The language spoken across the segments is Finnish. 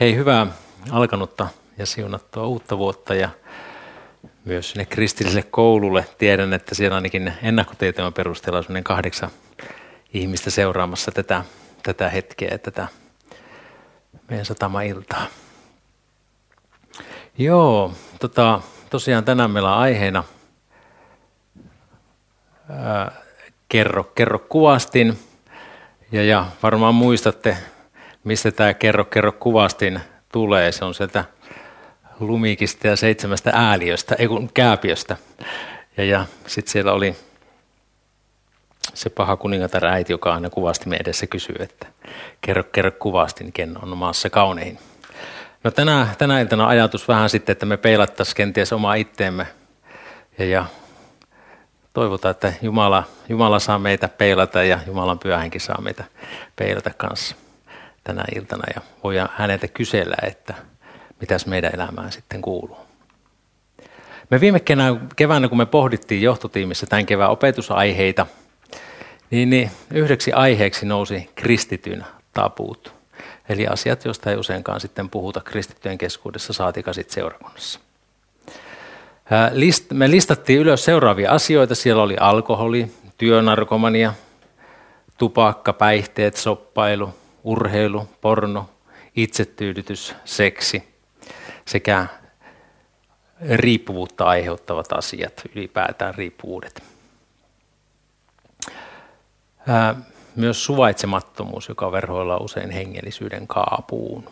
Hei, hyvää alkanutta ja siunattua uutta vuotta ja myös sinne kristilliselle koululle. Tiedän, että siellä ainakin ennakkotietojen perusteella on kahdeksan ihmistä seuraamassa tätä, tätä hetkeä ja tätä meidän satama-iltaa. Joo, tota, tosiaan tänään meillä on aiheena ää, kerro, kerro kuvastin. Ja, ja varmaan muistatte mistä tämä kerro, kerro kuvastin tulee. Se on sieltä lumikista ja seitsemästä ääliöstä, ei kun kääpiöstä. Ja, ja sitten siellä oli se paha kuningatar äiti, joka aina me edessä kysyy, että kerro, kerro kuvastin, ken on maassa kaunein. No tänä, tänä iltana ajatus vähän sitten, että me peilattaisiin kenties omaa itteemme ja, ja toivotaan, että Jumala, Jumala saa meitä peilata ja Jumalan pyhänkin saa meitä peilata kanssa tänä iltana ja voidaan häneltä kysellä, että mitäs meidän elämään sitten kuuluu. Me viime keväänä, kun me pohdittiin johtotiimissä tämän kevään opetusaiheita, niin, niin yhdeksi aiheeksi nousi kristityn tapuut. Eli asiat, joista ei useinkaan sitten puhuta kristittyjen keskuudessa, saatika sitten seurakunnassa. Me listattiin ylös seuraavia asioita. Siellä oli alkoholi, työnarkomania, tupakka, päihteet, soppailu, urheilu, porno, itsetyydytys, seksi sekä riippuvuutta aiheuttavat asiat, ylipäätään riippuvuudet. Myös suvaitsemattomuus, joka verhoillaan usein hengellisyyden kaapuun.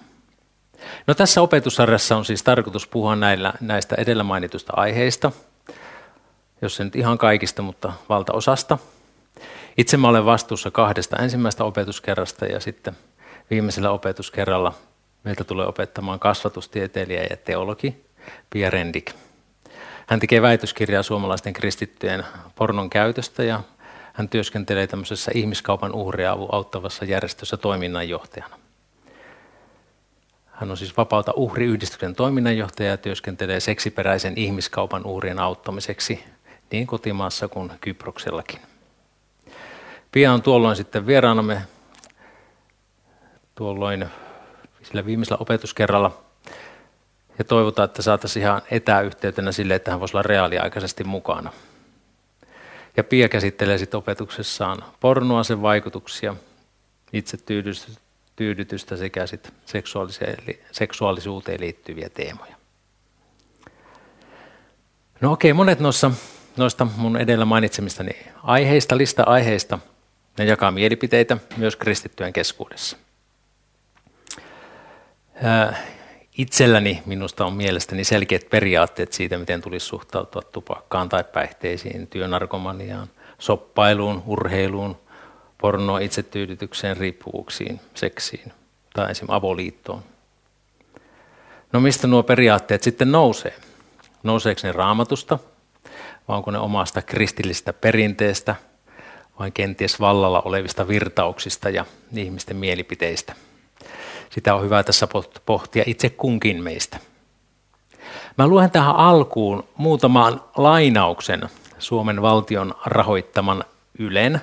No tässä opetussarjassa on siis tarkoitus puhua näillä, näistä edellä mainitusta aiheista, jos se nyt ihan kaikista, mutta valtaosasta – itse mä olen vastuussa kahdesta ensimmäistä opetuskerrasta ja sitten viimeisellä opetuskerralla meiltä tulee opettamaan kasvatustieteilijä ja teologi Pia Rendik. Hän tekee väitöskirjaa suomalaisten kristittyjen pornon käytöstä ja hän työskentelee tämmöisessä ihmiskaupan uhria auttavassa järjestössä toiminnanjohtajana. Hän on siis Vapauta uhriyhdistyksen toiminnanjohtaja ja työskentelee seksiperäisen ihmiskaupan uhrien auttamiseksi niin kotimaassa kuin Kyproksellakin. Pian tuolloin sitten vieraanamme tuolloin sillä viimeisellä opetuskerralla. Ja toivotaan, että saataisiin ihan etäyhteytenä sille, että hän voisi olla reaaliaikaisesti mukana. Ja Pia käsittelee sitten opetuksessaan pornoa, sen vaikutuksia, itse tyydytystä sekä sitten seksuaalisuuteen liittyviä teemoja. No okei, monet noissa, noista mun edellä mainitsemistani aiheista, lista aiheista – ne jakaa mielipiteitä myös kristittyjen keskuudessa. Itselläni minusta on mielestäni selkeät periaatteet siitä, miten tulisi suhtautua tupakkaan tai päihteisiin, työnarkomaniaan, soppailuun, urheiluun, pornoon, itsetyydytykseen, riippuvuuksiin, seksiin tai esim. avoliittoon. No mistä nuo periaatteet sitten nousee? Nouseeko ne raamatusta vai onko ne omasta kristillistä perinteestä – vai kenties vallalla olevista virtauksista ja ihmisten mielipiteistä. Sitä on hyvä tässä pohtia itse kunkin meistä. Mä luen tähän alkuun muutaman lainauksen Suomen valtion rahoittaman Ylen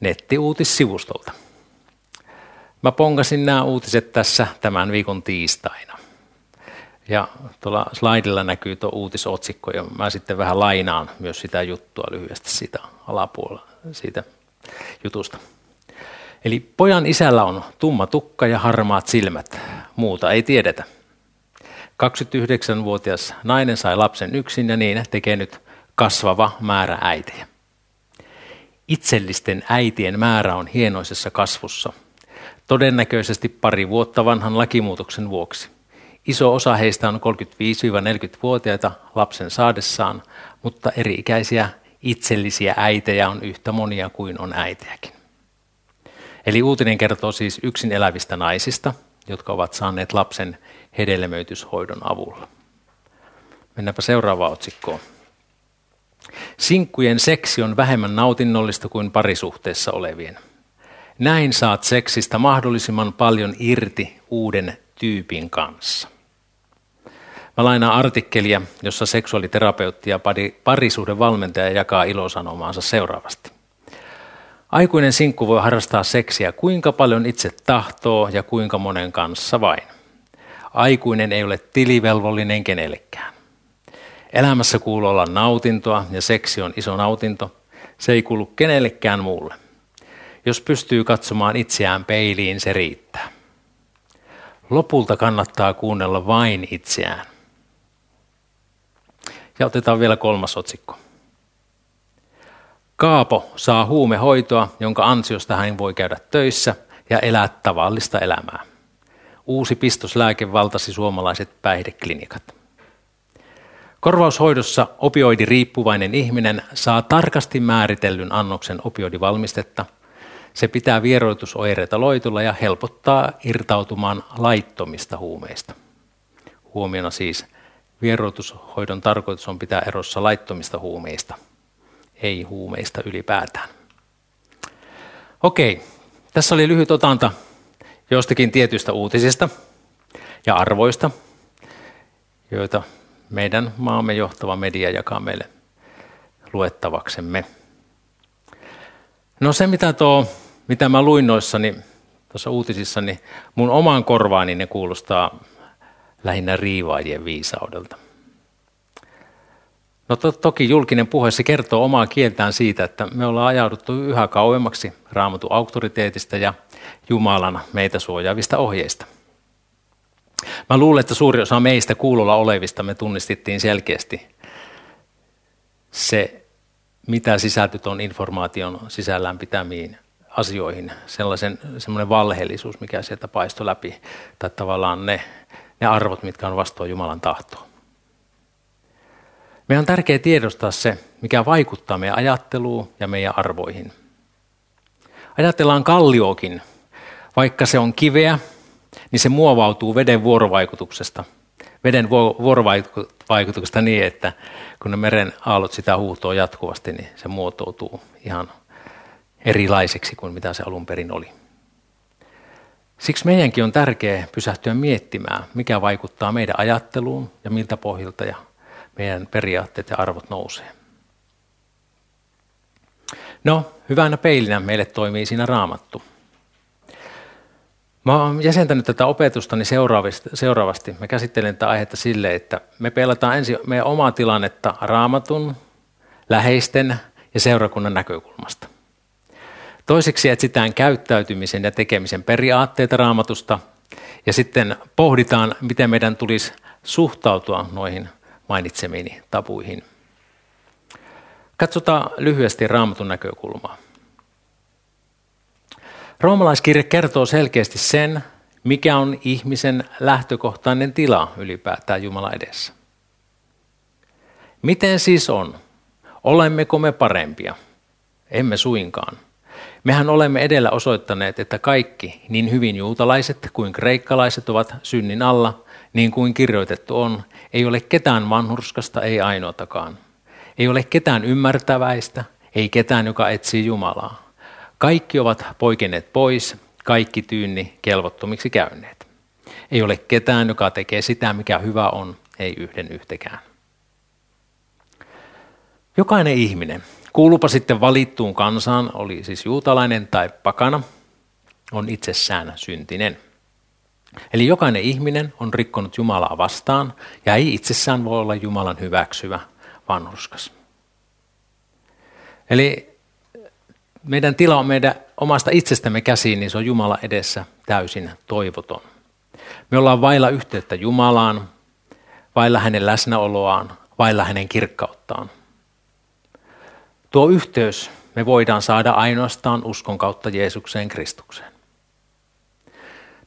nettiuutissivustolta. Mä pongasin nämä uutiset tässä tämän viikon tiistaina. Ja tuolla slaidilla näkyy tuo uutisotsikko ja mä sitten vähän lainaan myös sitä juttua lyhyesti sitä alapuolella siitä jutusta. Eli pojan isällä on tumma tukka ja harmaat silmät. Muuta ei tiedetä. 29-vuotias nainen sai lapsen yksin ja niin tekee nyt kasvava määrä äitejä. Itsellisten äitien määrä on hienoisessa kasvussa. Todennäköisesti pari vuotta vanhan lakimuutoksen vuoksi. Iso osa heistä on 35-40-vuotiaita lapsen saadessaan, mutta eri-ikäisiä itsellisiä äitejä on yhtä monia kuin on äitejäkin. Eli uutinen kertoo siis yksin elävistä naisista, jotka ovat saaneet lapsen hedelmöityshoidon avulla. Mennäänpä seuraavaan otsikkoon. Sinkkujen seksi on vähemmän nautinnollista kuin parisuhteessa olevien. Näin saat seksistä mahdollisimman paljon irti uuden tyypin kanssa. Mä lainaan artikkelia, jossa seksuaaliterapeutti ja parisuhdevalmentaja jakaa ilosanomaansa seuraavasti. Aikuinen sinkku voi harrastaa seksiä kuinka paljon itse tahtoo ja kuinka monen kanssa vain. Aikuinen ei ole tilivelvollinen kenellekään. Elämässä kuuluu olla nautintoa ja seksi on iso nautinto. Se ei kuulu kenellekään muulle. Jos pystyy katsomaan itseään peiliin, se riittää. Lopulta kannattaa kuunnella vain itseään. Ja otetaan vielä kolmas otsikko. Kaapo saa huumehoitoa, jonka ansiosta hän voi käydä töissä ja elää tavallista elämää. Uusi pistoslääke valtasi suomalaiset päihdeklinikat. Korvaushoidossa opioidiriippuvainen ihminen saa tarkasti määritellyn annoksen opioidivalmistetta. Se pitää vieroitusoireita loitulla ja helpottaa irtautumaan laittomista huumeista. Huomiona siis, vieroitushoidon tarkoitus on pitää erossa laittomista huumeista – ei huumeista ylipäätään. Okei, tässä oli lyhyt otanta jostakin tietyistä uutisista ja arvoista, joita meidän maamme johtava media jakaa meille luettavaksemme. No se, mitä, tuo, mitä mä luin noissani, tuossa uutisissa, niin mun omaan korvaani ne kuulostaa lähinnä riivaajien viisaudelta. No to, toki julkinen puhe se kertoo omaa kieltään siitä, että me ollaan ajauduttu yhä kauemmaksi raamatun auktoriteetista ja Jumalan meitä suojaavista ohjeista. Mä luulen, että suuri osa meistä kuulolla olevista me tunnistettiin selkeästi se, mitä sisältyy tuon informaation sisällään pitämiin asioihin, sellaisen, semmoinen valheellisuus, mikä sieltä paistoi läpi, tai tavallaan ne, ne arvot, mitkä on vastoin Jumalan tahtoa. Meidän on tärkeää tiedostaa se, mikä vaikuttaa meidän ajatteluun ja meidän arvoihin. Ajatellaan kalliokin. Vaikka se on kiveä, niin se muovautuu veden vuorovaikutuksesta. Veden vuorovaikutuksesta niin, että kun ne meren aallot sitä huuhtoo jatkuvasti, niin se muotoutuu ihan erilaiseksi kuin mitä se alun perin oli. Siksi meidänkin on tärkeää pysähtyä miettimään, mikä vaikuttaa meidän ajatteluun ja miltä pohjalta ja meidän periaatteet ja arvot nousee. No, hyvänä peilinä meille toimii siinä raamattu. Mä oon jäsentänyt tätä opetustani seuraavasti. Mä käsittelen tätä aihetta sille, että me pelataan ensin meidän omaa tilannetta raamatun, läheisten ja seurakunnan näkökulmasta. Toiseksi etsitään käyttäytymisen ja tekemisen periaatteita raamatusta ja sitten pohditaan, miten meidän tulisi suhtautua noihin mainitsemiini tabuihin. Katsotaan lyhyesti raamatun näkökulmaa. Roomalaiskirje kertoo selkeästi sen, mikä on ihmisen lähtökohtainen tila ylipäätään Jumala edessä. Miten siis on? Olemmeko me parempia? Emme suinkaan. Mehän olemme edellä osoittaneet, että kaikki, niin hyvin juutalaiset kuin kreikkalaiset, ovat synnin alla, niin kuin kirjoitettu on, ei ole ketään vanhurskasta, ei ainoatakaan. Ei ole ketään ymmärtäväistä, ei ketään, joka etsii Jumalaa. Kaikki ovat poikeneet pois, kaikki tyynni kelvottomiksi käyneet. Ei ole ketään, joka tekee sitä, mikä hyvä on, ei yhden yhtäkään. Jokainen ihminen, kuulupa sitten valittuun kansaan, oli siis juutalainen tai pakana, on itsessään syntinen – Eli jokainen ihminen on rikkonut Jumalaa vastaan ja ei itsessään voi olla Jumalan hyväksyvä vanhurskas. Eli meidän tila on meidän omasta itsestämme käsiin, niin se on Jumala edessä täysin toivoton. Me ollaan vailla yhteyttä Jumalaan, vailla hänen läsnäoloaan, vailla hänen kirkkauttaan. Tuo yhteys me voidaan saada ainoastaan uskon kautta Jeesukseen Kristukseen.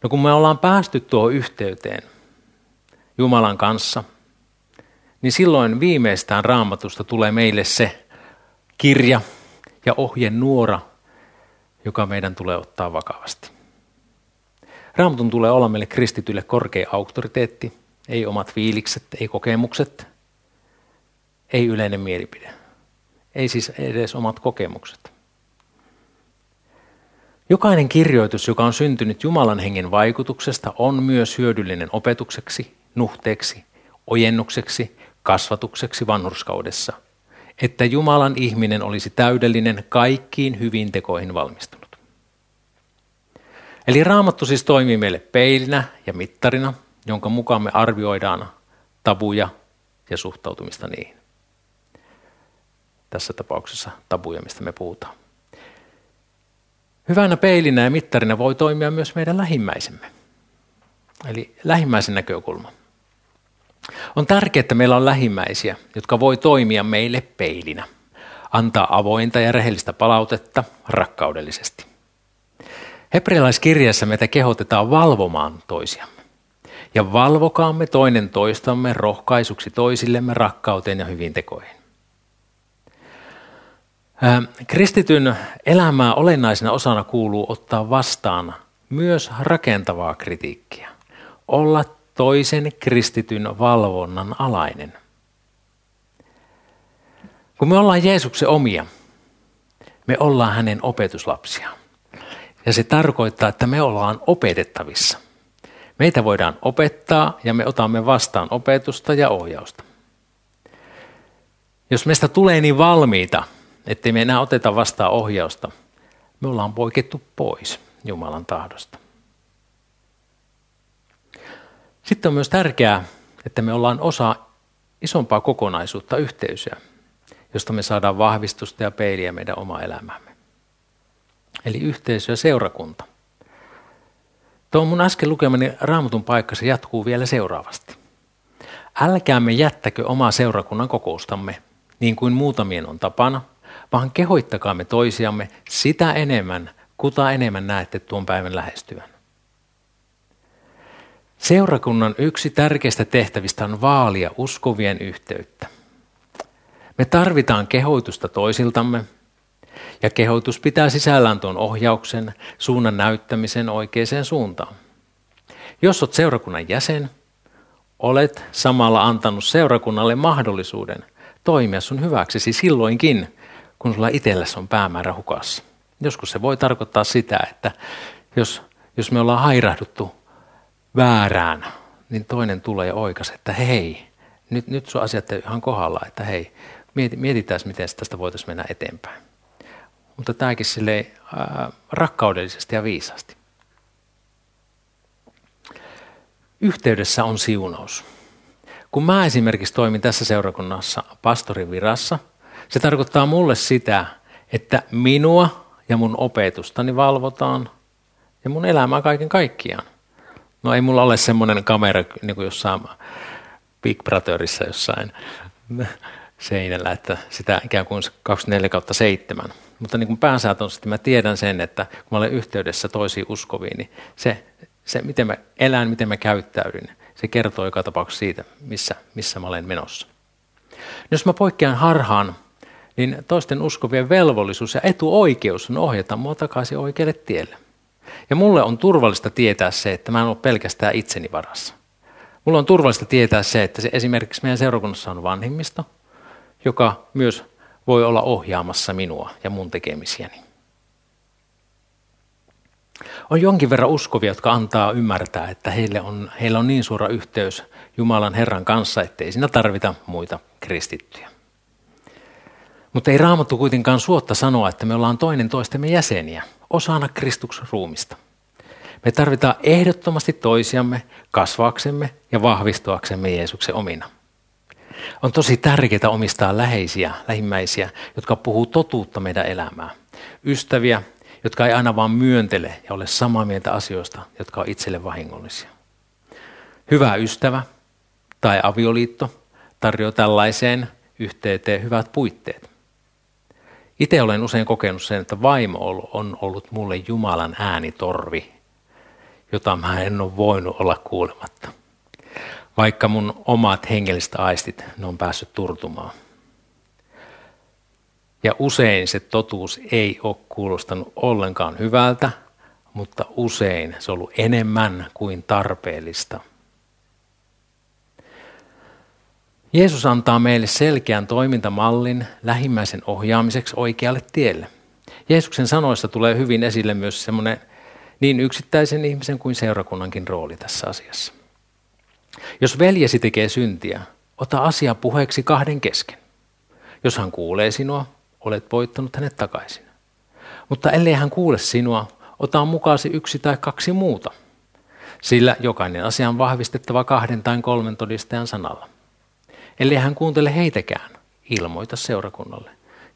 No kun me ollaan päästy tuohon yhteyteen Jumalan kanssa, niin silloin viimeistään raamatusta tulee meille se kirja ja ohje nuora, joka meidän tulee ottaa vakavasti. Raamatun tulee olla meille kristityille korkea auktoriteetti, ei omat fiilikset, ei kokemukset, ei yleinen mielipide, ei siis edes omat kokemukset. Jokainen kirjoitus, joka on syntynyt Jumalan hengen vaikutuksesta, on myös hyödyllinen opetukseksi, nuhteeksi, ojennukseksi, kasvatukseksi vanhurskaudessa, että Jumalan ihminen olisi täydellinen kaikkiin hyvin tekoihin valmistunut. Eli raamattu siis toimii meille peilinä ja mittarina, jonka mukaan me arvioidaan tabuja ja suhtautumista niihin. Tässä tapauksessa tabuja, mistä me puhutaan. Hyvänä peilinä ja mittarina voi toimia myös meidän lähimmäisemme. Eli lähimmäisen näkökulma. On tärkeää, että meillä on lähimmäisiä, jotka voi toimia meille peilinä, antaa avointa ja rehellistä palautetta rakkaudellisesti. Hebrealaiskirjassa meitä kehotetaan valvomaan toisiamme. Ja valvokaamme toinen toistamme rohkaisuksi toisillemme rakkauteen ja hyvin tekoihin. Kristityn elämää olennaisena osana kuuluu ottaa vastaan myös rakentavaa kritiikkiä. Olla toisen kristityn valvonnan alainen. Kun me ollaan Jeesuksen omia, me ollaan hänen opetuslapsia. Ja se tarkoittaa, että me ollaan opetettavissa. Meitä voidaan opettaa ja me otamme vastaan opetusta ja ohjausta. Jos meistä tulee niin valmiita, ettei me enää oteta vastaan ohjausta, me ollaan poikettu pois Jumalan tahdosta. Sitten on myös tärkeää, että me ollaan osa isompaa kokonaisuutta, yhteisöä, josta me saadaan vahvistusta ja peiliä meidän oma elämämme. Eli yhteisö ja seurakunta. Tuo mun äsken lukemani raamatun paikka se jatkuu vielä seuraavasti. Älkäämme jättäkö omaa seurakunnan kokoustamme, niin kuin muutamien on tapana, vaan kehoittakaamme toisiamme sitä enemmän, kuta enemmän näette tuon päivän lähestyvän. Seurakunnan yksi tärkeistä tehtävistä on vaalia uskovien yhteyttä. Me tarvitaan kehoitusta toisiltamme, ja kehoitus pitää sisällään tuon ohjauksen, suunnan näyttämisen oikeaan suuntaan. Jos olet seurakunnan jäsen, olet samalla antanut seurakunnalle mahdollisuuden toimia sun hyväksesi silloinkin, kun sulla itselläsi on päämäärä hukassa. Joskus se voi tarkoittaa sitä, että jos, jos me ollaan hairahduttu väärään, niin toinen tulee ja oikaisi, että hei, nyt, nyt sun asiat on ihan kohdalla, että hei, mietitään, miten tästä voitaisiin mennä eteenpäin. Mutta tämäkin sille rakkaudellisesti ja viisaasti. Yhteydessä on siunaus. Kun mä esimerkiksi toimin tässä seurakunnassa pastorin virassa, se tarkoittaa mulle sitä, että minua ja mun opetustani valvotaan ja mun elämää kaiken kaikkiaan. No ei mulla ole semmoinen kamera niin kuin jossain Big Brotherissa jossain seinällä, että sitä ikään kuin 24 kautta 7. Mutta niin kuin pääsääntö on että mä tiedän sen, että kun mä olen yhteydessä toisiin uskoviin, niin se, se miten mä elän, miten mä käyttäydyn, se kertoo joka tapauksessa siitä, missä, missä mä olen menossa. Jos mä poikkean harhaan, niin toisten uskovien velvollisuus ja etuoikeus on ohjata mua takaisin oikealle tielle. Ja mulle on turvallista tietää se, että mä en ole pelkästään itseni varassa. Mulla on turvallista tietää se, että se esimerkiksi meidän seurakunnassa on vanhimmisto, joka myös voi olla ohjaamassa minua ja mun tekemisiäni. On jonkin verran uskovia, jotka antaa ymmärtää, että heille on, heillä on niin suora yhteys Jumalan Herran kanssa, ettei siinä tarvita muita kristittyjä. Mutta ei raamattu kuitenkaan suotta sanoa, että me ollaan toinen toistemme jäseniä, osana Kristuksen ruumista. Me tarvitaan ehdottomasti toisiamme kasvaaksemme ja vahvistuaksemme Jeesuksen omina. On tosi tärkeää omistaa läheisiä, lähimmäisiä, jotka puhuu totuutta meidän elämään. Ystäviä, jotka ei aina vaan myöntele ja ole samaa mieltä asioista, jotka on itselle vahingollisia. Hyvä ystävä tai avioliitto tarjoaa tällaiseen yhteyteen hyvät puitteet. Itse olen usein kokenut sen, että vaimo on ollut mulle Jumalan äänitorvi, jota mä en ole voinut olla kuulematta vaikka mun omat hengelliset aistit ne on päässyt turtumaan. Ja usein se totuus ei ole kuulostanut ollenkaan hyvältä, mutta usein se on ollut enemmän kuin tarpeellista. Jeesus antaa meille selkeän toimintamallin lähimmäisen ohjaamiseksi oikealle tielle. Jeesuksen sanoista tulee hyvin esille myös semmoinen niin yksittäisen ihmisen kuin seurakunnankin rooli tässä asiassa. Jos veljesi tekee syntiä, ota asia puheeksi kahden kesken. Jos hän kuulee sinua, olet voittanut hänet takaisin. Mutta ellei hän kuule sinua, ota mukaasi yksi tai kaksi muuta. Sillä jokainen asia on vahvistettava kahden tai kolmen todistajan sanalla. Eli hän kuuntele heitäkään, ilmoita seurakunnalle.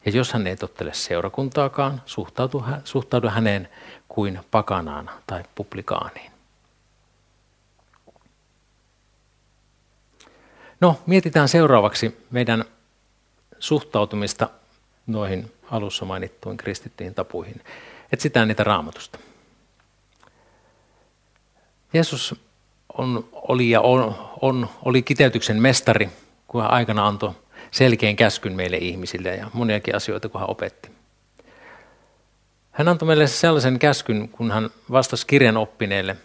Ja jos hän ei tottele seurakuntaakaan, suhtaudu, suhtaudu häneen kuin pakanaan tai publikaaniin. No, mietitään seuraavaksi meidän suhtautumista noihin alussa mainittuihin kristittyihin tapuihin. Etsitään niitä raamatusta. Jeesus on, oli ja on, on, oli kiteytyksen mestari, kun hän aikana antoi selkeän käskyn meille ihmisille ja moniakin asioita, kun hän opetti. Hän antoi meille sellaisen käskyn, kun hän vastasi kirjan oppineelle,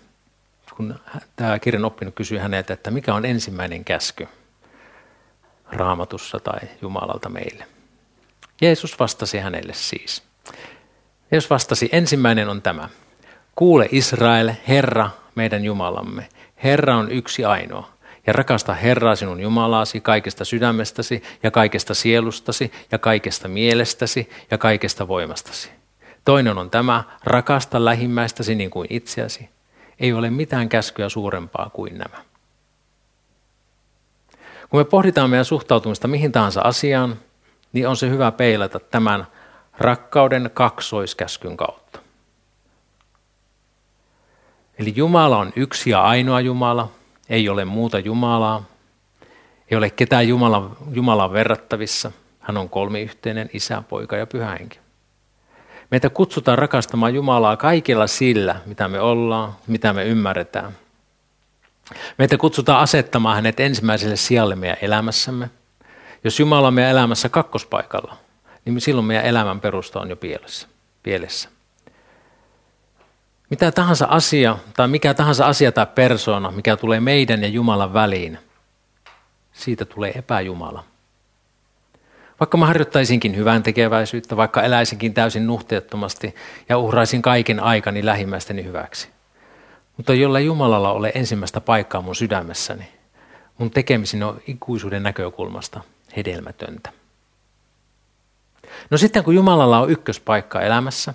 kun tämä kirjan oppinut kysyi häneltä, että mikä on ensimmäinen käsky raamatussa tai Jumalalta meille. Jeesus vastasi hänelle siis. Jeesus vastasi, ensimmäinen on tämä. Kuule Israel, Herra, meidän Jumalamme. Herra on yksi ainoa. Ja rakasta Herraa sinun Jumalaasi kaikesta sydämestäsi ja kaikesta sielustasi ja kaikesta mielestäsi ja kaikesta voimastasi. Toinen on tämä, rakasta lähimmäistäsi niin kuin itseäsi. Ei ole mitään käskyä suurempaa kuin nämä. Kun me pohditaan meidän suhtautumista mihin tahansa asiaan, niin on se hyvä peilata tämän rakkauden kaksoiskäskyn kautta. Eli Jumala on yksi ja ainoa Jumala, ei ole muuta Jumalaa, ei ole ketään Jumalan, Jumalan verrattavissa. Hän on kolmiyhteinen isä, poika ja pyhä henki. Meitä kutsutaan rakastamaan Jumalaa kaikilla sillä, mitä me ollaan, mitä me ymmärretään. Meitä kutsutaan asettamaan hänet ensimmäiselle sijalle meidän elämässämme. Jos Jumala on meidän elämässä kakkospaikalla, niin silloin meidän elämän perusta on jo pielessä. pielessä. Mitä tahansa asia tai mikä tahansa asia tai persona, mikä tulee meidän ja Jumalan väliin, siitä tulee epäjumala. Vaikka mä harjoittaisinkin hyvän tekeväisyyttä, vaikka eläisinkin täysin nuhteettomasti ja uhraisin kaiken aikani lähimmäisteni hyväksi. Mutta jolla Jumalalla ole ensimmäistä paikkaa mun sydämessäni, mun tekemisen on ikuisuuden näkökulmasta hedelmätöntä. No sitten kun Jumalalla on ykköspaikka elämässä,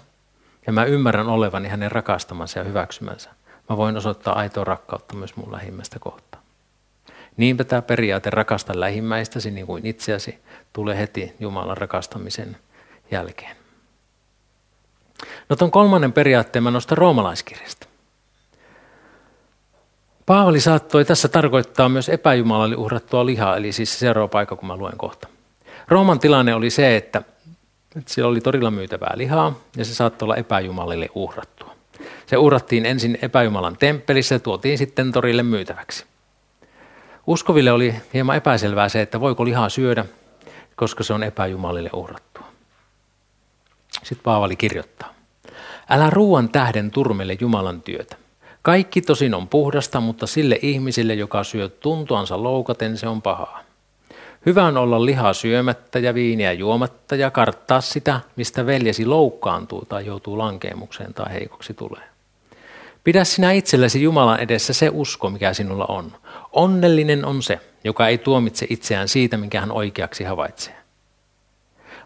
ja mä ymmärrän olevani hänen rakastamansa ja hyväksymänsä, mä voin osoittaa aitoa rakkautta myös mun lähimmäistä kohtaan. Niinpä tämä periaate rakasta lähimmäistäsi niin kuin itseäsi tulee heti Jumalan rakastamisen jälkeen. No tuon kolmannen periaatteen mä nostan roomalaiskirjasta. Paavali saattoi tässä tarkoittaa myös epäjumalalle uhrattua lihaa, eli siis seuraava paikka, kun mä luen kohta. Rooman tilanne oli se, että siellä oli torilla myytävää lihaa ja se saattoi olla epäjumalille uhrattua. Se uhrattiin ensin epäjumalan temppelissä ja tuotiin sitten torille myytäväksi. Uskoville oli hieman epäselvää se, että voiko lihaa syödä, koska se on epäjumalille uhrattua. Sitten Paavali kirjoittaa. Älä ruoan tähden turmele Jumalan työtä. Kaikki tosin on puhdasta, mutta sille ihmisille, joka syö tuntoansa loukaten, se on pahaa. Hyvä on olla lihaa syömättä ja viiniä juomatta ja karttaa sitä, mistä veljesi loukkaantuu tai joutuu lankeemukseen tai heikoksi tulee. Pidä sinä itsellesi Jumalan edessä se usko, mikä sinulla on. Onnellinen on se, joka ei tuomitse itseään siitä, minkä hän oikeaksi havaitsee.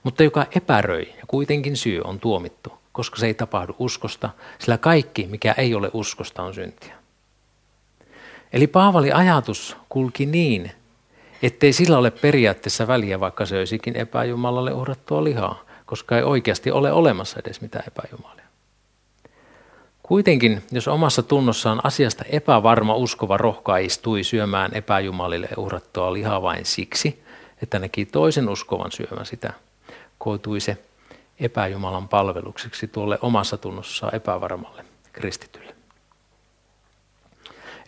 Mutta joka epäröi ja kuitenkin syy on tuomittu, koska se ei tapahdu uskosta, sillä kaikki, mikä ei ole uskosta, on syntiä. Eli Paavali ajatus kulki niin, ettei sillä ole periaatteessa väliä, vaikka söisikin epäjumalalle uhrattua lihaa, koska ei oikeasti ole olemassa edes mitään epäjumalia. Kuitenkin, jos omassa tunnossaan asiasta epävarma uskova rohkaistui syömään epäjumalille uhrattua lihaa vain siksi, että näki toisen uskovan syömään sitä, koitui se epäjumalan palvelukseksi tuolle omassa tunnossaan epävarmalle kristitylle.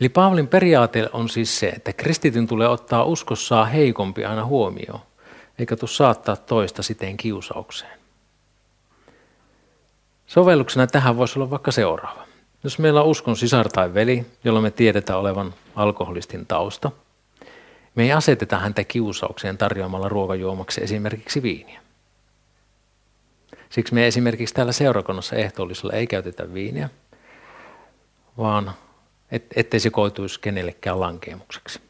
Eli Paavalin periaate on siis se, että kristityn tulee ottaa uskossaan heikompi aina huomioon, eikä tu saattaa toista siten kiusaukseen. Sovelluksena tähän voisi olla vaikka seuraava. Jos meillä on uskon sisar tai veli, jolla me tiedetään olevan alkoholistin tausta, me ei aseteta häntä kiusaukseen tarjoamalla ruokajuomaksi esimerkiksi viiniä. Siksi me esimerkiksi täällä seurakunnassa ehtoollisella ei käytetä viiniä, vaan et, ettei se koituisi kenellekään lankeemukseksi.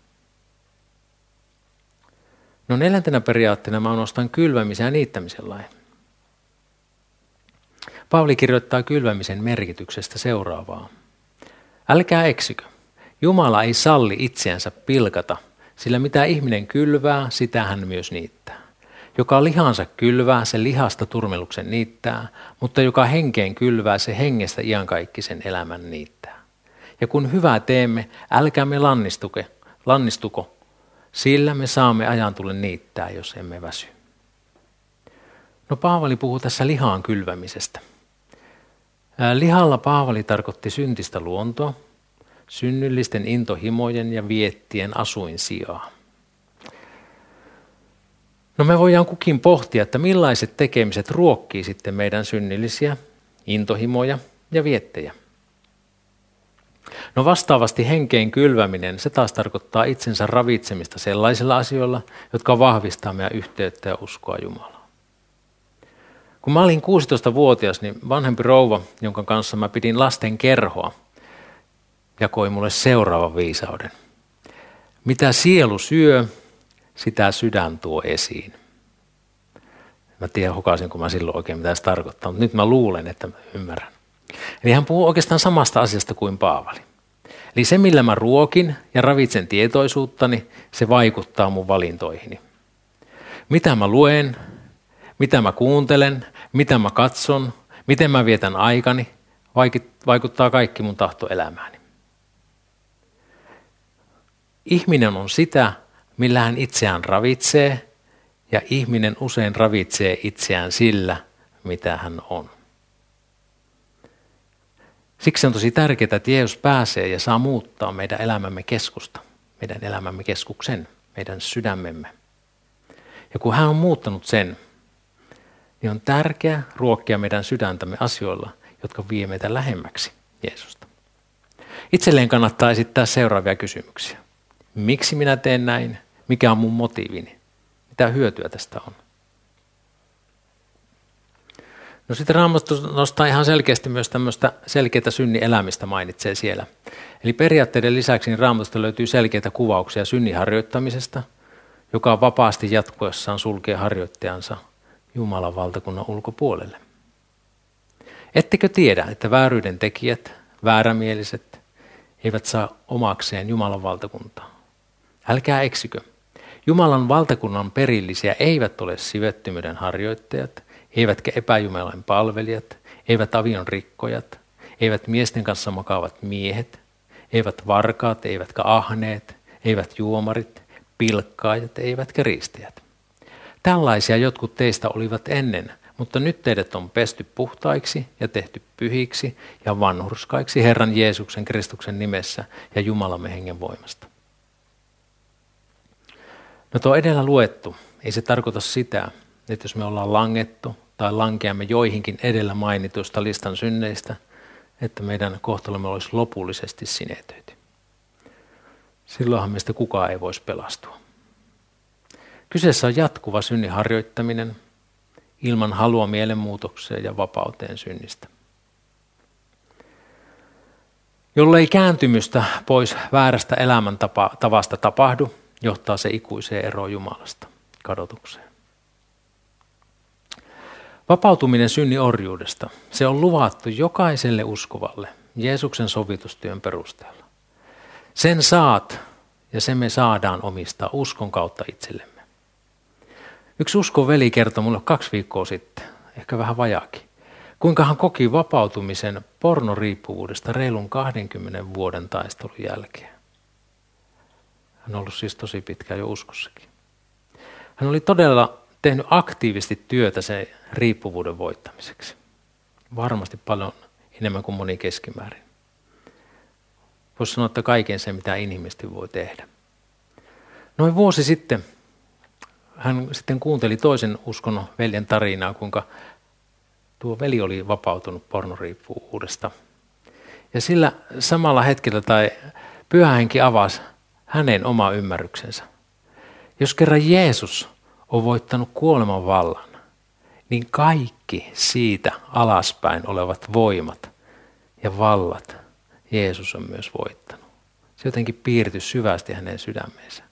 No neljäntenä periaatteena mä nostan kylvämisen ja niittämisen lain. Paavali kirjoittaa kylvämisen merkityksestä seuraavaa. Älkää eksykö. Jumala ei salli itseänsä pilkata, sillä mitä ihminen kylvää, sitä hän myös niittää. Joka lihansa kylvää, se lihasta turmeluksen niittää, mutta joka henkeen kylvää, se hengestä iankaikkisen elämän niittää. Ja kun hyvää teemme, älkäämme lannistuke, lannistuko, sillä me saamme ajan tulle niittää, jos emme väsy. No Paavali puhuu tässä lihaan kylvämisestä. Lihalla Paavali tarkoitti syntistä luontoa, synnyllisten intohimojen ja viettien asuin sijaa. No me voidaan kukin pohtia, että millaiset tekemiset ruokkii sitten meidän synnillisiä intohimoja ja viettejä. No vastaavasti henkeen kylväminen, se taas tarkoittaa itsensä ravitsemista sellaisilla asioilla, jotka vahvistaa meidän yhteyttä ja uskoa Jumalaa. Kun mä olin 16-vuotias, niin vanhempi rouva, jonka kanssa mä pidin lasten kerhoa, jakoi mulle seuraavan viisauden. Mitä sielu syö, sitä sydän tuo esiin. Mä tiedän hukasin, kun mä silloin oikein mitä se tarkoittaa, mutta nyt mä luulen, että mä ymmärrän. Eli hän puhuu oikeastaan samasta asiasta kuin Paavali. Eli se, millä mä ruokin ja ravitsen tietoisuuttani, se vaikuttaa mun valintoihini. Mitä mä luen, mitä mä kuuntelen, mitä mä katson, miten mä vietän aikani, vaikuttaa kaikki mun tahtoelämääni. Ihminen on sitä, millä hän itseään ravitsee, ja ihminen usein ravitsee itseään sillä, mitä hän on. Siksi on tosi tärkeää, että Jeesus pääsee ja saa muuttaa meidän elämämme keskusta, meidän elämämme keskuksen, meidän sydämemme. Ja kun hän on muuttanut sen, niin on tärkeää ruokkia meidän sydäntämme asioilla, jotka vie meitä lähemmäksi Jeesusta. Itselleen kannattaa esittää seuraavia kysymyksiä. Miksi minä teen näin? Mikä on mun motiivini? Mitä hyötyä tästä on? No sitten Raamattu nostaa ihan selkeästi myös tämmöistä selkeää synnielämistä mainitsee siellä. Eli periaatteiden lisäksi niin Raamatusta löytyy selkeitä kuvauksia synniharjoittamisesta, joka vapaasti jatkuessaan sulkee harjoittajansa Jumalan valtakunnan ulkopuolelle. Ettekö tiedä, että vääryyden tekijät, väärämieliset, eivät saa omakseen Jumalan valtakuntaa? Älkää eksikö. Jumalan valtakunnan perillisiä eivät ole sivettymyyden harjoittajat, eivätkä epäjumalain palvelijat, eivät avion rikkojat, eivät miesten kanssa makaavat miehet, eivät varkaat, eivätkä ahneet, eivät juomarit, pilkkaajat, eivätkä riistäjät. Tällaisia jotkut teistä olivat ennen, mutta nyt teidät on pesty puhtaiksi ja tehty pyhiksi ja vanhurskaiksi Herran Jeesuksen Kristuksen nimessä ja Jumalamme hengen voimasta. No tuo edellä luettu, ei se tarkoita sitä, että jos me ollaan langettu tai lankeamme joihinkin edellä mainituista listan synneistä, että meidän kohtalomme olisi lopullisesti sinetöity. Silloinhan meistä kukaan ei voisi pelastua. Kyseessä on jatkuva synnin harjoittaminen ilman halua mielenmuutokseen ja vapauteen synnistä. Jollei kääntymystä pois väärästä elämäntavasta tapahdu, johtaa se ikuiseen eroon Jumalasta, kadotukseen. Vapautuminen synni orjuudesta, se on luvattu jokaiselle uskovalle Jeesuksen sovitustyön perusteella. Sen saat ja sen me saadaan omistaa uskon kautta itsellemme. Yksi uskon veli kertoi mulle kaksi viikkoa sitten, ehkä vähän vajakin, kuinka hän koki vapautumisen pornoriippuvuudesta reilun 20 vuoden taistelun jälkeen. Hän on ollut siis tosi pitkään jo uskossakin. Hän oli todella tehnyt aktiivisesti työtä sen riippuvuuden voittamiseksi. Varmasti paljon enemmän kuin moni keskimäärin. Voisi sanoa, että kaiken se, mitä inhimillisesti voi tehdä. Noin vuosi sitten hän sitten kuunteli toisen uskon veljen tarinaa, kuinka tuo veli oli vapautunut pornoriippuvuudesta. Ja sillä samalla hetkellä tai pyhähenki avasi hänen oma ymmärryksensä. Jos kerran Jeesus on voittanut kuoleman vallan, niin kaikki siitä alaspäin olevat voimat ja vallat Jeesus on myös voittanut. Se jotenkin piirtyi syvästi hänen sydämeensä.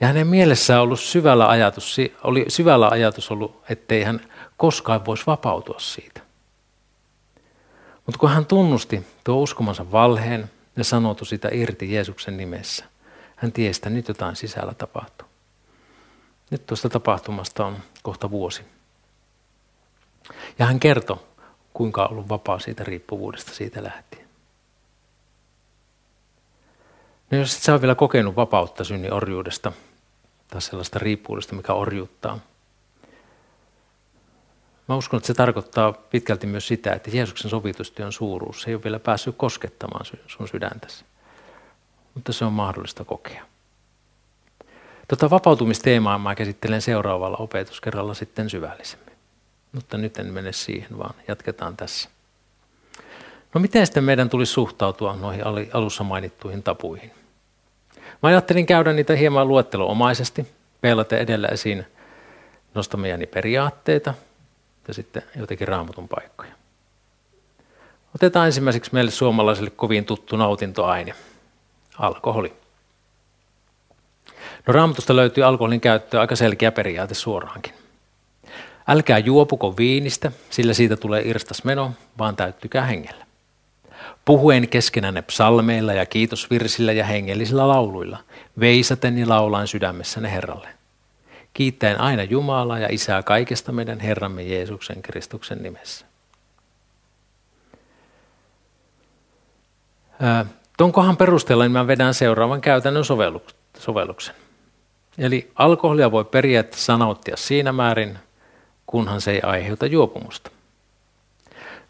Ja hänen mielessään ollut syvällä ajatus, oli syvällä ajatus ollut, ettei hän koskaan voisi vapautua siitä. Mutta kun hän tunnusti tuo uskomansa valheen ja sanotu sitä irti Jeesuksen nimessä. Hän tiesi, että nyt jotain sisällä tapahtuu. Nyt tuosta tapahtumasta on kohta vuosi. Ja hän kertoi, kuinka on ollut vapaa siitä riippuvuudesta siitä lähtien. No jos et sä vielä kokenut vapautta synnin orjuudesta tai sellaista riippuvuudesta, mikä orjuuttaa, Mä uskon, että se tarkoittaa pitkälti myös sitä, että Jeesuksen sovitustyön suuruus ei ole vielä päässyt koskettamaan sun sydäntäsi. Mutta se on mahdollista kokea. Tota vapautumisteemaa mä käsittelen seuraavalla opetuskerralla sitten syvällisemmin. Mutta nyt en mene siihen, vaan jatketaan tässä. No miten sitten meidän tulisi suhtautua noihin alussa mainittuihin tapuihin? Mä ajattelin käydä niitä hieman luettelomaisesti, peilata edellä esiin nostamiani periaatteita ja sitten jotenkin raamatun paikkoja. Otetaan ensimmäiseksi meille suomalaisille kovin tuttu nautintoaine, alkoholi. No raamatusta löytyy alkoholin käyttöä aika selkeä periaate suoraankin. Älkää juopuko viinistä, sillä siitä tulee irstas meno, vaan täyttykää hengellä. Puhuen keskenänne psalmeilla ja kiitosvirsillä ja hengellisillä lauluilla, veisaten ja laulain sydämessäne Herralle. Kiittäen aina Jumalaa ja Isää kaikesta meidän Herramme Jeesuksen Kristuksen nimessä. Tuon kohan perusteella niin mä vedän seuraavan käytännön sovelluksen. Eli alkoholia voi periaatteessa nauttia siinä määrin, kunhan se ei aiheuta juopumusta.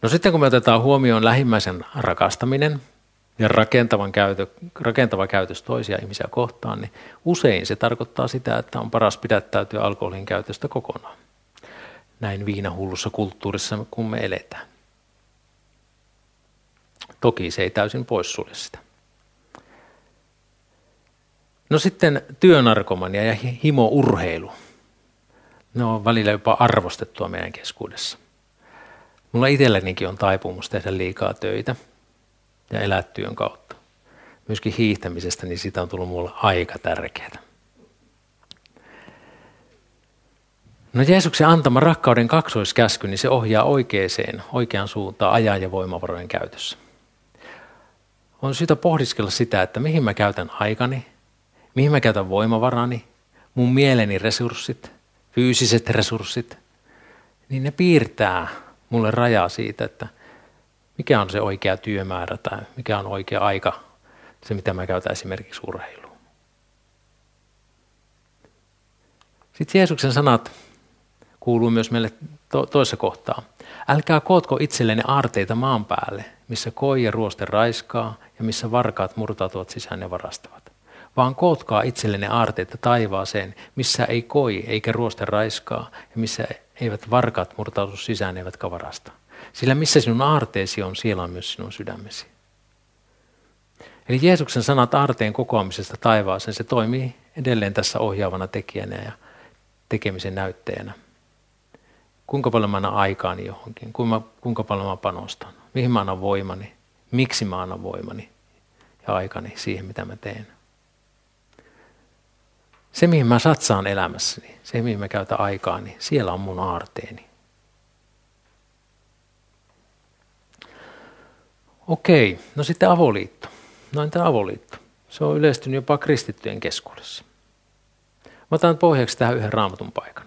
No sitten kun me otetaan huomioon lähimmäisen rakastaminen ja rakentavan käytö, rakentava käytös toisia ihmisiä kohtaan, niin usein se tarkoittaa sitä, että on paras pidättäytyä alkoholin käytöstä kokonaan. Näin viinahullussa kulttuurissa, kun me eletään. Toki se ei täysin poissulje sitä. No sitten työnarkomania ja himourheilu. Ne on välillä jopa arvostettua meidän keskuudessa. Mulla itsellänikin on taipumus tehdä liikaa töitä ja elää työn kautta. Myöskin hiihtämisestä, niin sitä on tullut mulle aika tärkeää. No Jeesuksen antama rakkauden kaksoiskäsky, niin se ohjaa oikeaan, oikeaan suuntaan ajan ja voimavarojen käytössä. On syytä pohdiskella sitä, että mihin mä käytän aikani, mihin mä käytän voimavarani, mun mieleni resurssit, fyysiset resurssit, niin ne piirtää mulle rajaa siitä, että mikä on se oikea työmäärä tai mikä on oikea aika, se mitä mä käytän esimerkiksi urheiluun. Sitten Jeesuksen sanat kuuluu myös meille to- toisessa kohtaa. Älkää kootko itsellenne aarteita maan päälle, missä koi ja ruoste raiskaa ja missä varkaat murtautuvat sisään ja varastavat. Vaan kootkaa itsellenne aarteita taivaaseen, missä ei koi eikä ruoste raiskaa ja missä eivät varkaat murtautu sisään eivätkä varasta. Sillä missä sinun aarteesi on, siellä on myös sinun sydämesi. Eli Jeesuksen sanat aarteen kokoamisesta taivaaseen, se toimii edelleen tässä ohjaavana tekijänä ja tekemisen näyttäjänä. Kuinka paljon mä annan aikaani johonkin, kuinka paljon mä panostan, mihin mä annan voimani, miksi mä annan voimani ja aikani siihen, mitä mä teen. Se, mihin mä satsaan elämässäni, se, mihin mä käytän aikaani, siellä on mun aarteeni. Okei, no sitten avoliitto. No entä avoliitto? Se on yleistynyt jopa kristittyjen keskuudessa. Mä otan pohjaksi tähän yhden raamatun paikan.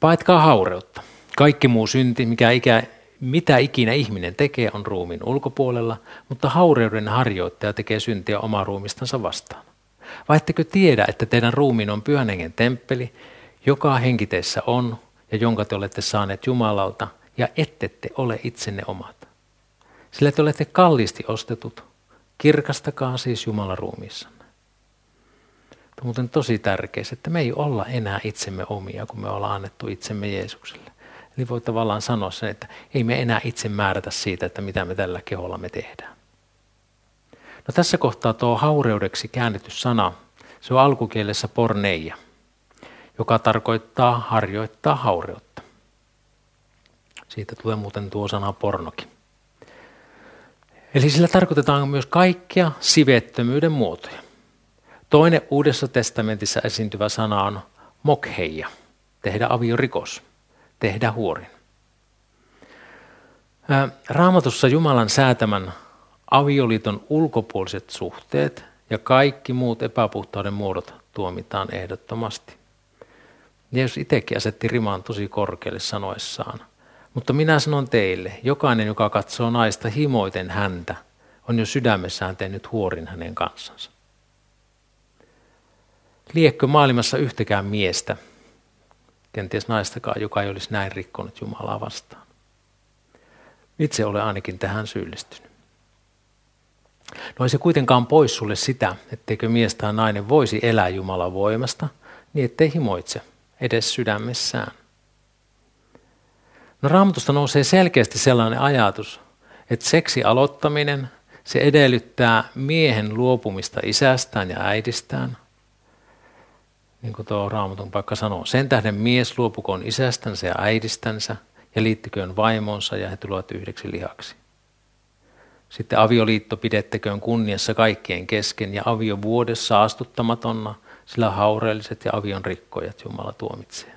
Paetkaa haureutta. Kaikki muu synti, mikä ikä, mitä ikinä ihminen tekee, on ruumin ulkopuolella, mutta haureuden harjoittaja tekee syntiä omaa ruumistansa vastaan. Vai ettekö tiedä, että teidän ruumiin on pyhän hengen temppeli, joka henkiteissä on ja jonka te olette saaneet Jumalalta, ja ette te ole itsenne omat. Sillä te olette kalliisti ostetut. Kirkastakaa siis Jumalan ruumiissanne. Tämä on muuten tosi tärkeää, että me ei olla enää itsemme omia, kun me ollaan annettu itsemme Jeesukselle. Eli voi tavallaan sanoa sen, että ei me enää itse määrätä siitä, että mitä me tällä keholla me tehdään. No tässä kohtaa tuo haureudeksi käännetty sana, se on alkukielessä porneija, joka tarkoittaa harjoittaa haureutta. Siitä tulee muuten tuo sana pornokin. Eli sillä tarkoitetaan myös kaikkia sivettömyyden muotoja. Toinen Uudessa testamentissa esiintyvä sana on mokheija, tehdä aviorikos, tehdä huorin. Raamatussa Jumalan säätämän avioliiton ulkopuoliset suhteet ja kaikki muut epäpuhtauden muodot tuomitaan ehdottomasti. Jeesus itsekin asetti rimaan tosi korkealle sanoessaan. Mutta minä sanon teille, jokainen, joka katsoo naista himoiten häntä, on jo sydämessään tehnyt huorin hänen kanssansa. Liekkö maailmassa yhtäkään miestä, kenties naistakaan, joka ei olisi näin rikkonut Jumalaa vastaan. Itse olen ainakin tähän syyllistynyt. No ei se kuitenkaan pois sulle sitä, etteikö mies tai nainen voisi elää Jumalan voimasta, niin ettei himoitse edes sydämessään. No raamatusta nousee selkeästi sellainen ajatus, että seksi aloittaminen, se edellyttää miehen luopumista isästään ja äidistään. Niin kuin tuo raamatun paikka sanoo. Sen tähden mies luopukoon isästänsä ja äidistänsä ja liittyköön vaimonsa ja he tulevat yhdeksi lihaksi. Sitten avioliitto pidettäköön kunniassa kaikkien kesken ja avio vuodessa astuttamatonna, sillä haureelliset ja avion rikkojat Jumala tuomitsee.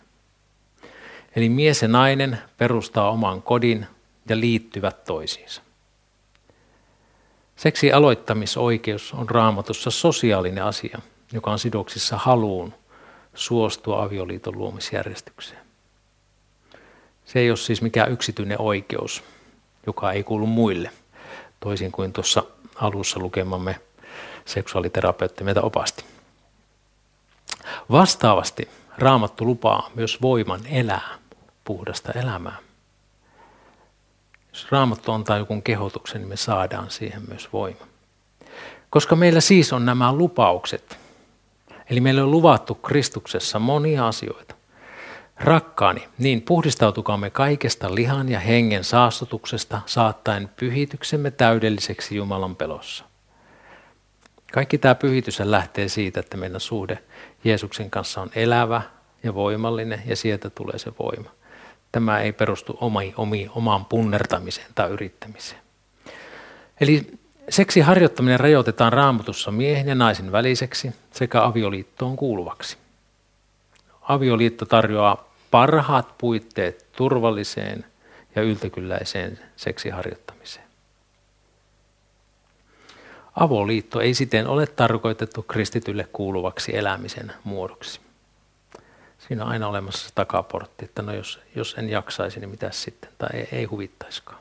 Eli mies ja nainen perustaa oman kodin ja liittyvät toisiinsa. Seksi aloittamisoikeus on raamatussa sosiaalinen asia, joka on sidoksissa haluun suostua avioliiton luomisjärjestykseen. Se ei ole siis mikään yksityinen oikeus, joka ei kuulu muille, toisin kuin tuossa alussa lukemamme seksuaaliterapeutti meitä opasti. Vastaavasti Raamattu lupaa myös voiman elää puhdasta elämää. Jos Raamattu antaa joku kehotuksen, niin me saadaan siihen myös voima. Koska meillä siis on nämä lupaukset, eli meillä on luvattu Kristuksessa monia asioita. Rakkaani, niin puhdistautukaamme kaikesta lihan ja hengen saastutuksesta saattaen pyhityksemme täydelliseksi Jumalan pelossa. Kaikki tämä pyhitys lähtee siitä, että meidän suhde Jeesuksen kanssa on elävä ja voimallinen ja sieltä tulee se voima. Tämä ei perustu omi, omi, omaan punnertamiseen tai yrittämiseen. Eli seksi harjoittaminen rajoitetaan raamatussa miehen ja naisen väliseksi sekä avioliittoon kuuluvaksi. Avioliitto tarjoaa parhaat puitteet turvalliseen ja yltäkylläiseen seksiharjoittamiseen. Avoliitto ei siten ole tarkoitettu kristitylle kuuluvaksi elämisen muodoksi. Siinä on aina olemassa takaportti, että no jos, jos en jaksaisi, niin mitä sitten, tai ei, ei huvittaisikaan.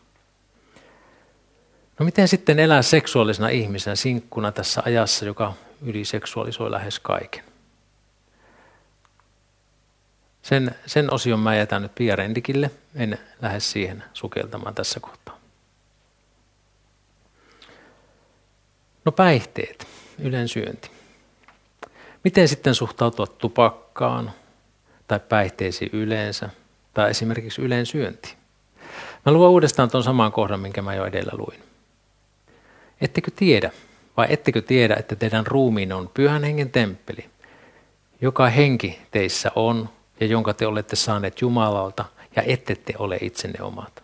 No miten sitten elää seksuaalisena ihmisenä sinkkuna tässä ajassa, joka yliseksuaalisoi lähes kaiken? Sen, sen osion mä jätän nyt Pia Rendikille, en lähde siihen sukeltamaan tässä kohtaa. No päihteet, ylensyönti. Miten sitten suhtautua tupakkaan tai päihteisiin yleensä tai esimerkiksi yleensyöntiin? Mä luen uudestaan tuon saman kohdan, minkä mä jo edellä luin. Ettekö tiedä, vai ettekö tiedä, että teidän ruumiin on pyhän hengen temppeli, joka henki teissä on ja jonka te olette saaneet Jumalalta ja ette te ole itsenne omat.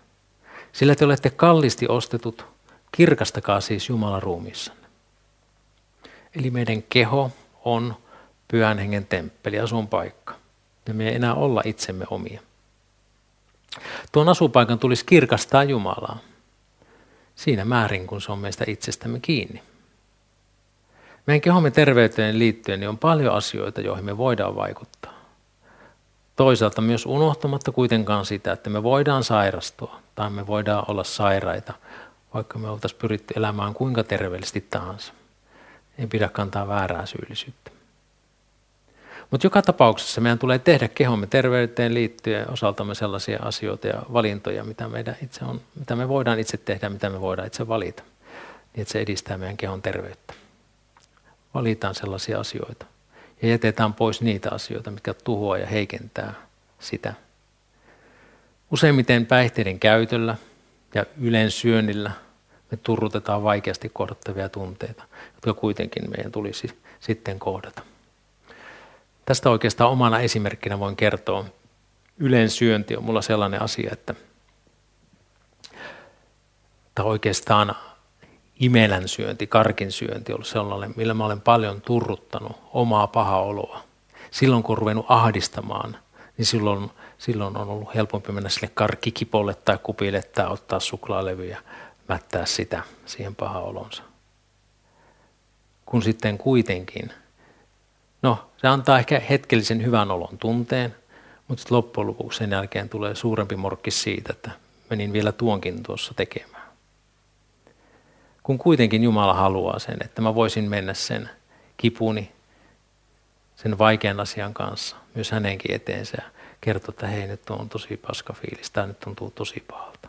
Sillä te olette kallisti ostetut, kirkastakaa siis Jumalan ruumiissanne. Eli meidän keho on pyhän hengen temppeli, asun paikka. Ja me ei enää olla itsemme omia. Tuon asupaikan tulisi kirkastaa Jumalaa. Siinä määrin, kun se on meistä itsestämme kiinni. Meidän kehomme terveyteen liittyen niin on paljon asioita, joihin me voidaan vaikuttaa. Toisaalta myös unohtamatta kuitenkaan sitä, että me voidaan sairastua tai me voidaan olla sairaita, vaikka me oltaisiin pyritty elämään kuinka terveellisesti tahansa. Ei pidä kantaa väärää syyllisyyttä. Mutta joka tapauksessa meidän tulee tehdä kehomme terveyteen liittyen osaltamme sellaisia asioita ja valintoja, mitä, meidän itse on, mitä me voidaan itse tehdä, mitä me voidaan itse valita, niin että se edistää meidän kehon terveyttä. Valitaan sellaisia asioita ja jätetään pois niitä asioita, mitkä tuhoaa ja heikentää sitä. Useimmiten päihteiden käytöllä ja yleensyönnillä me turrutetaan vaikeasti kohdattavia tunteita, jotka kuitenkin meidän tulisi sitten kohdata. Tästä oikeastaan omana esimerkkinä voin kertoa. Yleensyönti on mulla sellainen asia, että tai oikeastaan imelän syönti, karkin syönti on sellainen, millä mä olen paljon turruttanut omaa paha oloa. Silloin kun on ruvennut ahdistamaan, niin silloin, silloin on ollut helpompi mennä sille karkkikipolle tai kupille tai ottaa suklaalevyjä mättää sitä siihen paha olonsa. Kun sitten kuitenkin, no se antaa ehkä hetkellisen hyvän olon tunteen, mutta loppujen lopuksi sen jälkeen tulee suurempi morkki siitä, että menin vielä tuonkin tuossa tekemään. Kun kuitenkin Jumala haluaa sen, että mä voisin mennä sen kipuni, sen vaikean asian kanssa, myös hänenkin eteensä ja kertoa, että hei nyt on tosi paska fiilis, tämä nyt tuntuu tosi pahalta.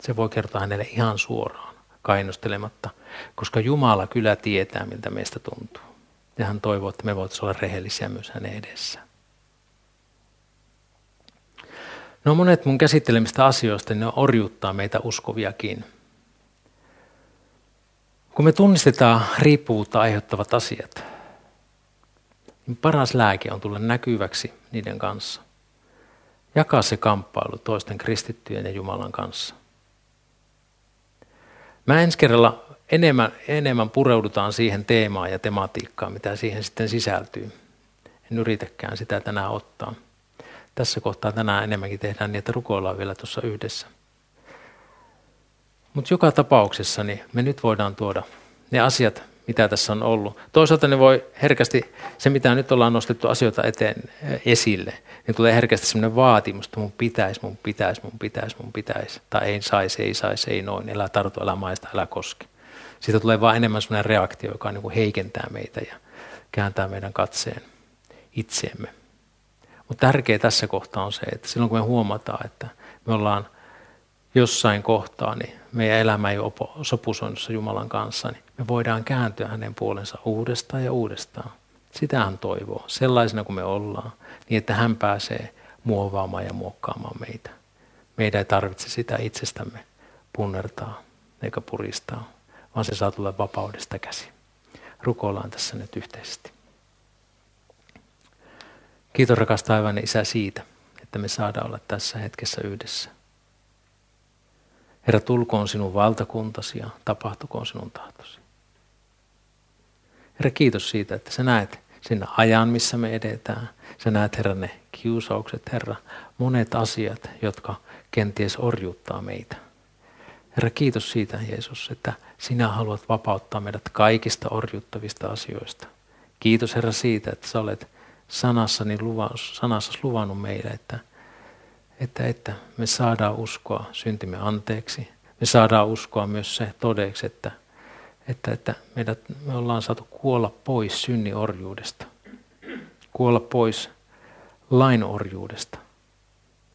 Se voi kertoa hänelle ihan suoraan, kainostelematta, koska Jumala kyllä tietää, miltä meistä tuntuu. Ja hän toivoo, että me voitaisiin olla rehellisiä myös hänen edessään. No monet mun käsittelemistä asioista, ne orjuuttaa meitä uskoviakin. Kun me tunnistetaan riippuvuutta aiheuttavat asiat, niin paras lääke on tulla näkyväksi niiden kanssa. Jakaa se kamppailu toisten kristittyjen ja Jumalan kanssa. Mä ensi kerralla enemmän, enemmän pureudutaan siihen teemaan ja tematiikkaan, mitä siihen sitten sisältyy. En yritäkään sitä tänään ottaa tässä kohtaa tänään enemmänkin tehdään niin, että rukoillaan vielä tuossa yhdessä. Mutta joka tapauksessa niin me nyt voidaan tuoda ne asiat, mitä tässä on ollut. Toisaalta ne voi herkästi, se mitä nyt ollaan nostettu asioita eteen eh, esille, niin tulee herkästi sellainen vaatimus, että mun pitäisi, mun pitäisi, mun pitäisi, mun pitäisi. Tai ei saisi, ei saisi, ei noin, elää tartu, älä maista, älä koske. Siitä tulee vaan enemmän sellainen reaktio, joka niin kuin heikentää meitä ja kääntää meidän katseen itseemme. Mutta tärkeä tässä kohtaa on se, että silloin kun me huomataan, että me ollaan jossain kohtaa, niin meidän elämä ei ole sopusoinnussa Jumalan kanssa, niin me voidaan kääntyä hänen puolensa uudestaan ja uudestaan. Sitä hän toivoo, sellaisena kuin me ollaan, niin että hän pääsee muovaamaan ja muokkaamaan meitä. Meidän ei tarvitse sitä itsestämme punnertaa eikä puristaa, vaan se saa tulla vapaudesta käsi. Rukoillaan tässä nyt yhteisesti. Kiitos rakas taivainen Isä siitä, että me saadaan olla tässä hetkessä yhdessä. Herra, tulkoon sinun valtakuntasi ja tapahtukoon sinun tahtosi. Herra, kiitos siitä, että sä näet sen ajan, missä me edetään. Sä näet, Herra, ne kiusaukset, Herra, monet asiat, jotka kenties orjuuttaa meitä. Herra, kiitos siitä, Jeesus, että sinä haluat vapauttaa meidät kaikista orjuuttavista asioista. Kiitos, Herra, siitä, että sä olet sanassani luva, sanassa luvannut meille, että, että, että me saadaan uskoa syntimme anteeksi. Me saadaan uskoa myös se todeksi, että, että, että meidät, me ollaan saatu kuolla pois synniorjuudesta. Kuolla pois lainorjuudesta.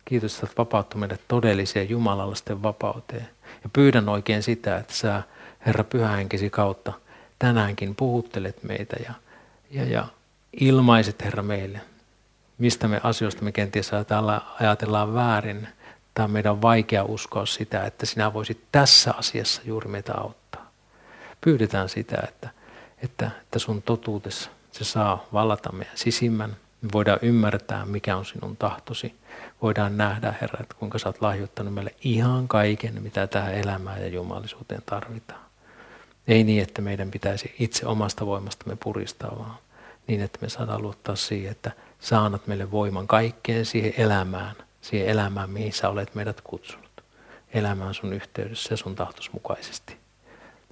Kiitos, että vapauttu meidät todelliseen jumalallisten vapauteen. Ja pyydän oikein sitä, että sä, Herra Pyhähenkesi kautta, tänäänkin puhuttelet meitä ja, ja, ja ilmaiset, Herra, meille, mistä me asioista me kenties ajatellaan väärin. Tai meidän on vaikea uskoa sitä, että sinä voisit tässä asiassa juuri meitä auttaa. Pyydetään sitä, että, että, että sun totuutessa se saa vallata meidän sisimmän. Me voidaan ymmärtää, mikä on sinun tahtosi. Voidaan nähdä, Herra, että kuinka sä oot lahjoittanut meille ihan kaiken, mitä tähän elämään ja jumalisuuteen tarvitaan. Ei niin, että meidän pitäisi itse omasta voimastamme puristaa, vaan niin, että me saadaan luottaa siihen, että sä annat meille voiman kaikkeen siihen elämään, siihen elämään, mihin sä olet meidät kutsunut. Elämään sun yhteydessä ja sun tahtos mukaisesti.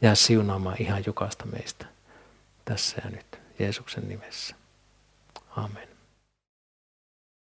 Jää siunaamaan ihan jokaista meistä tässä ja nyt Jeesuksen nimessä. Amen.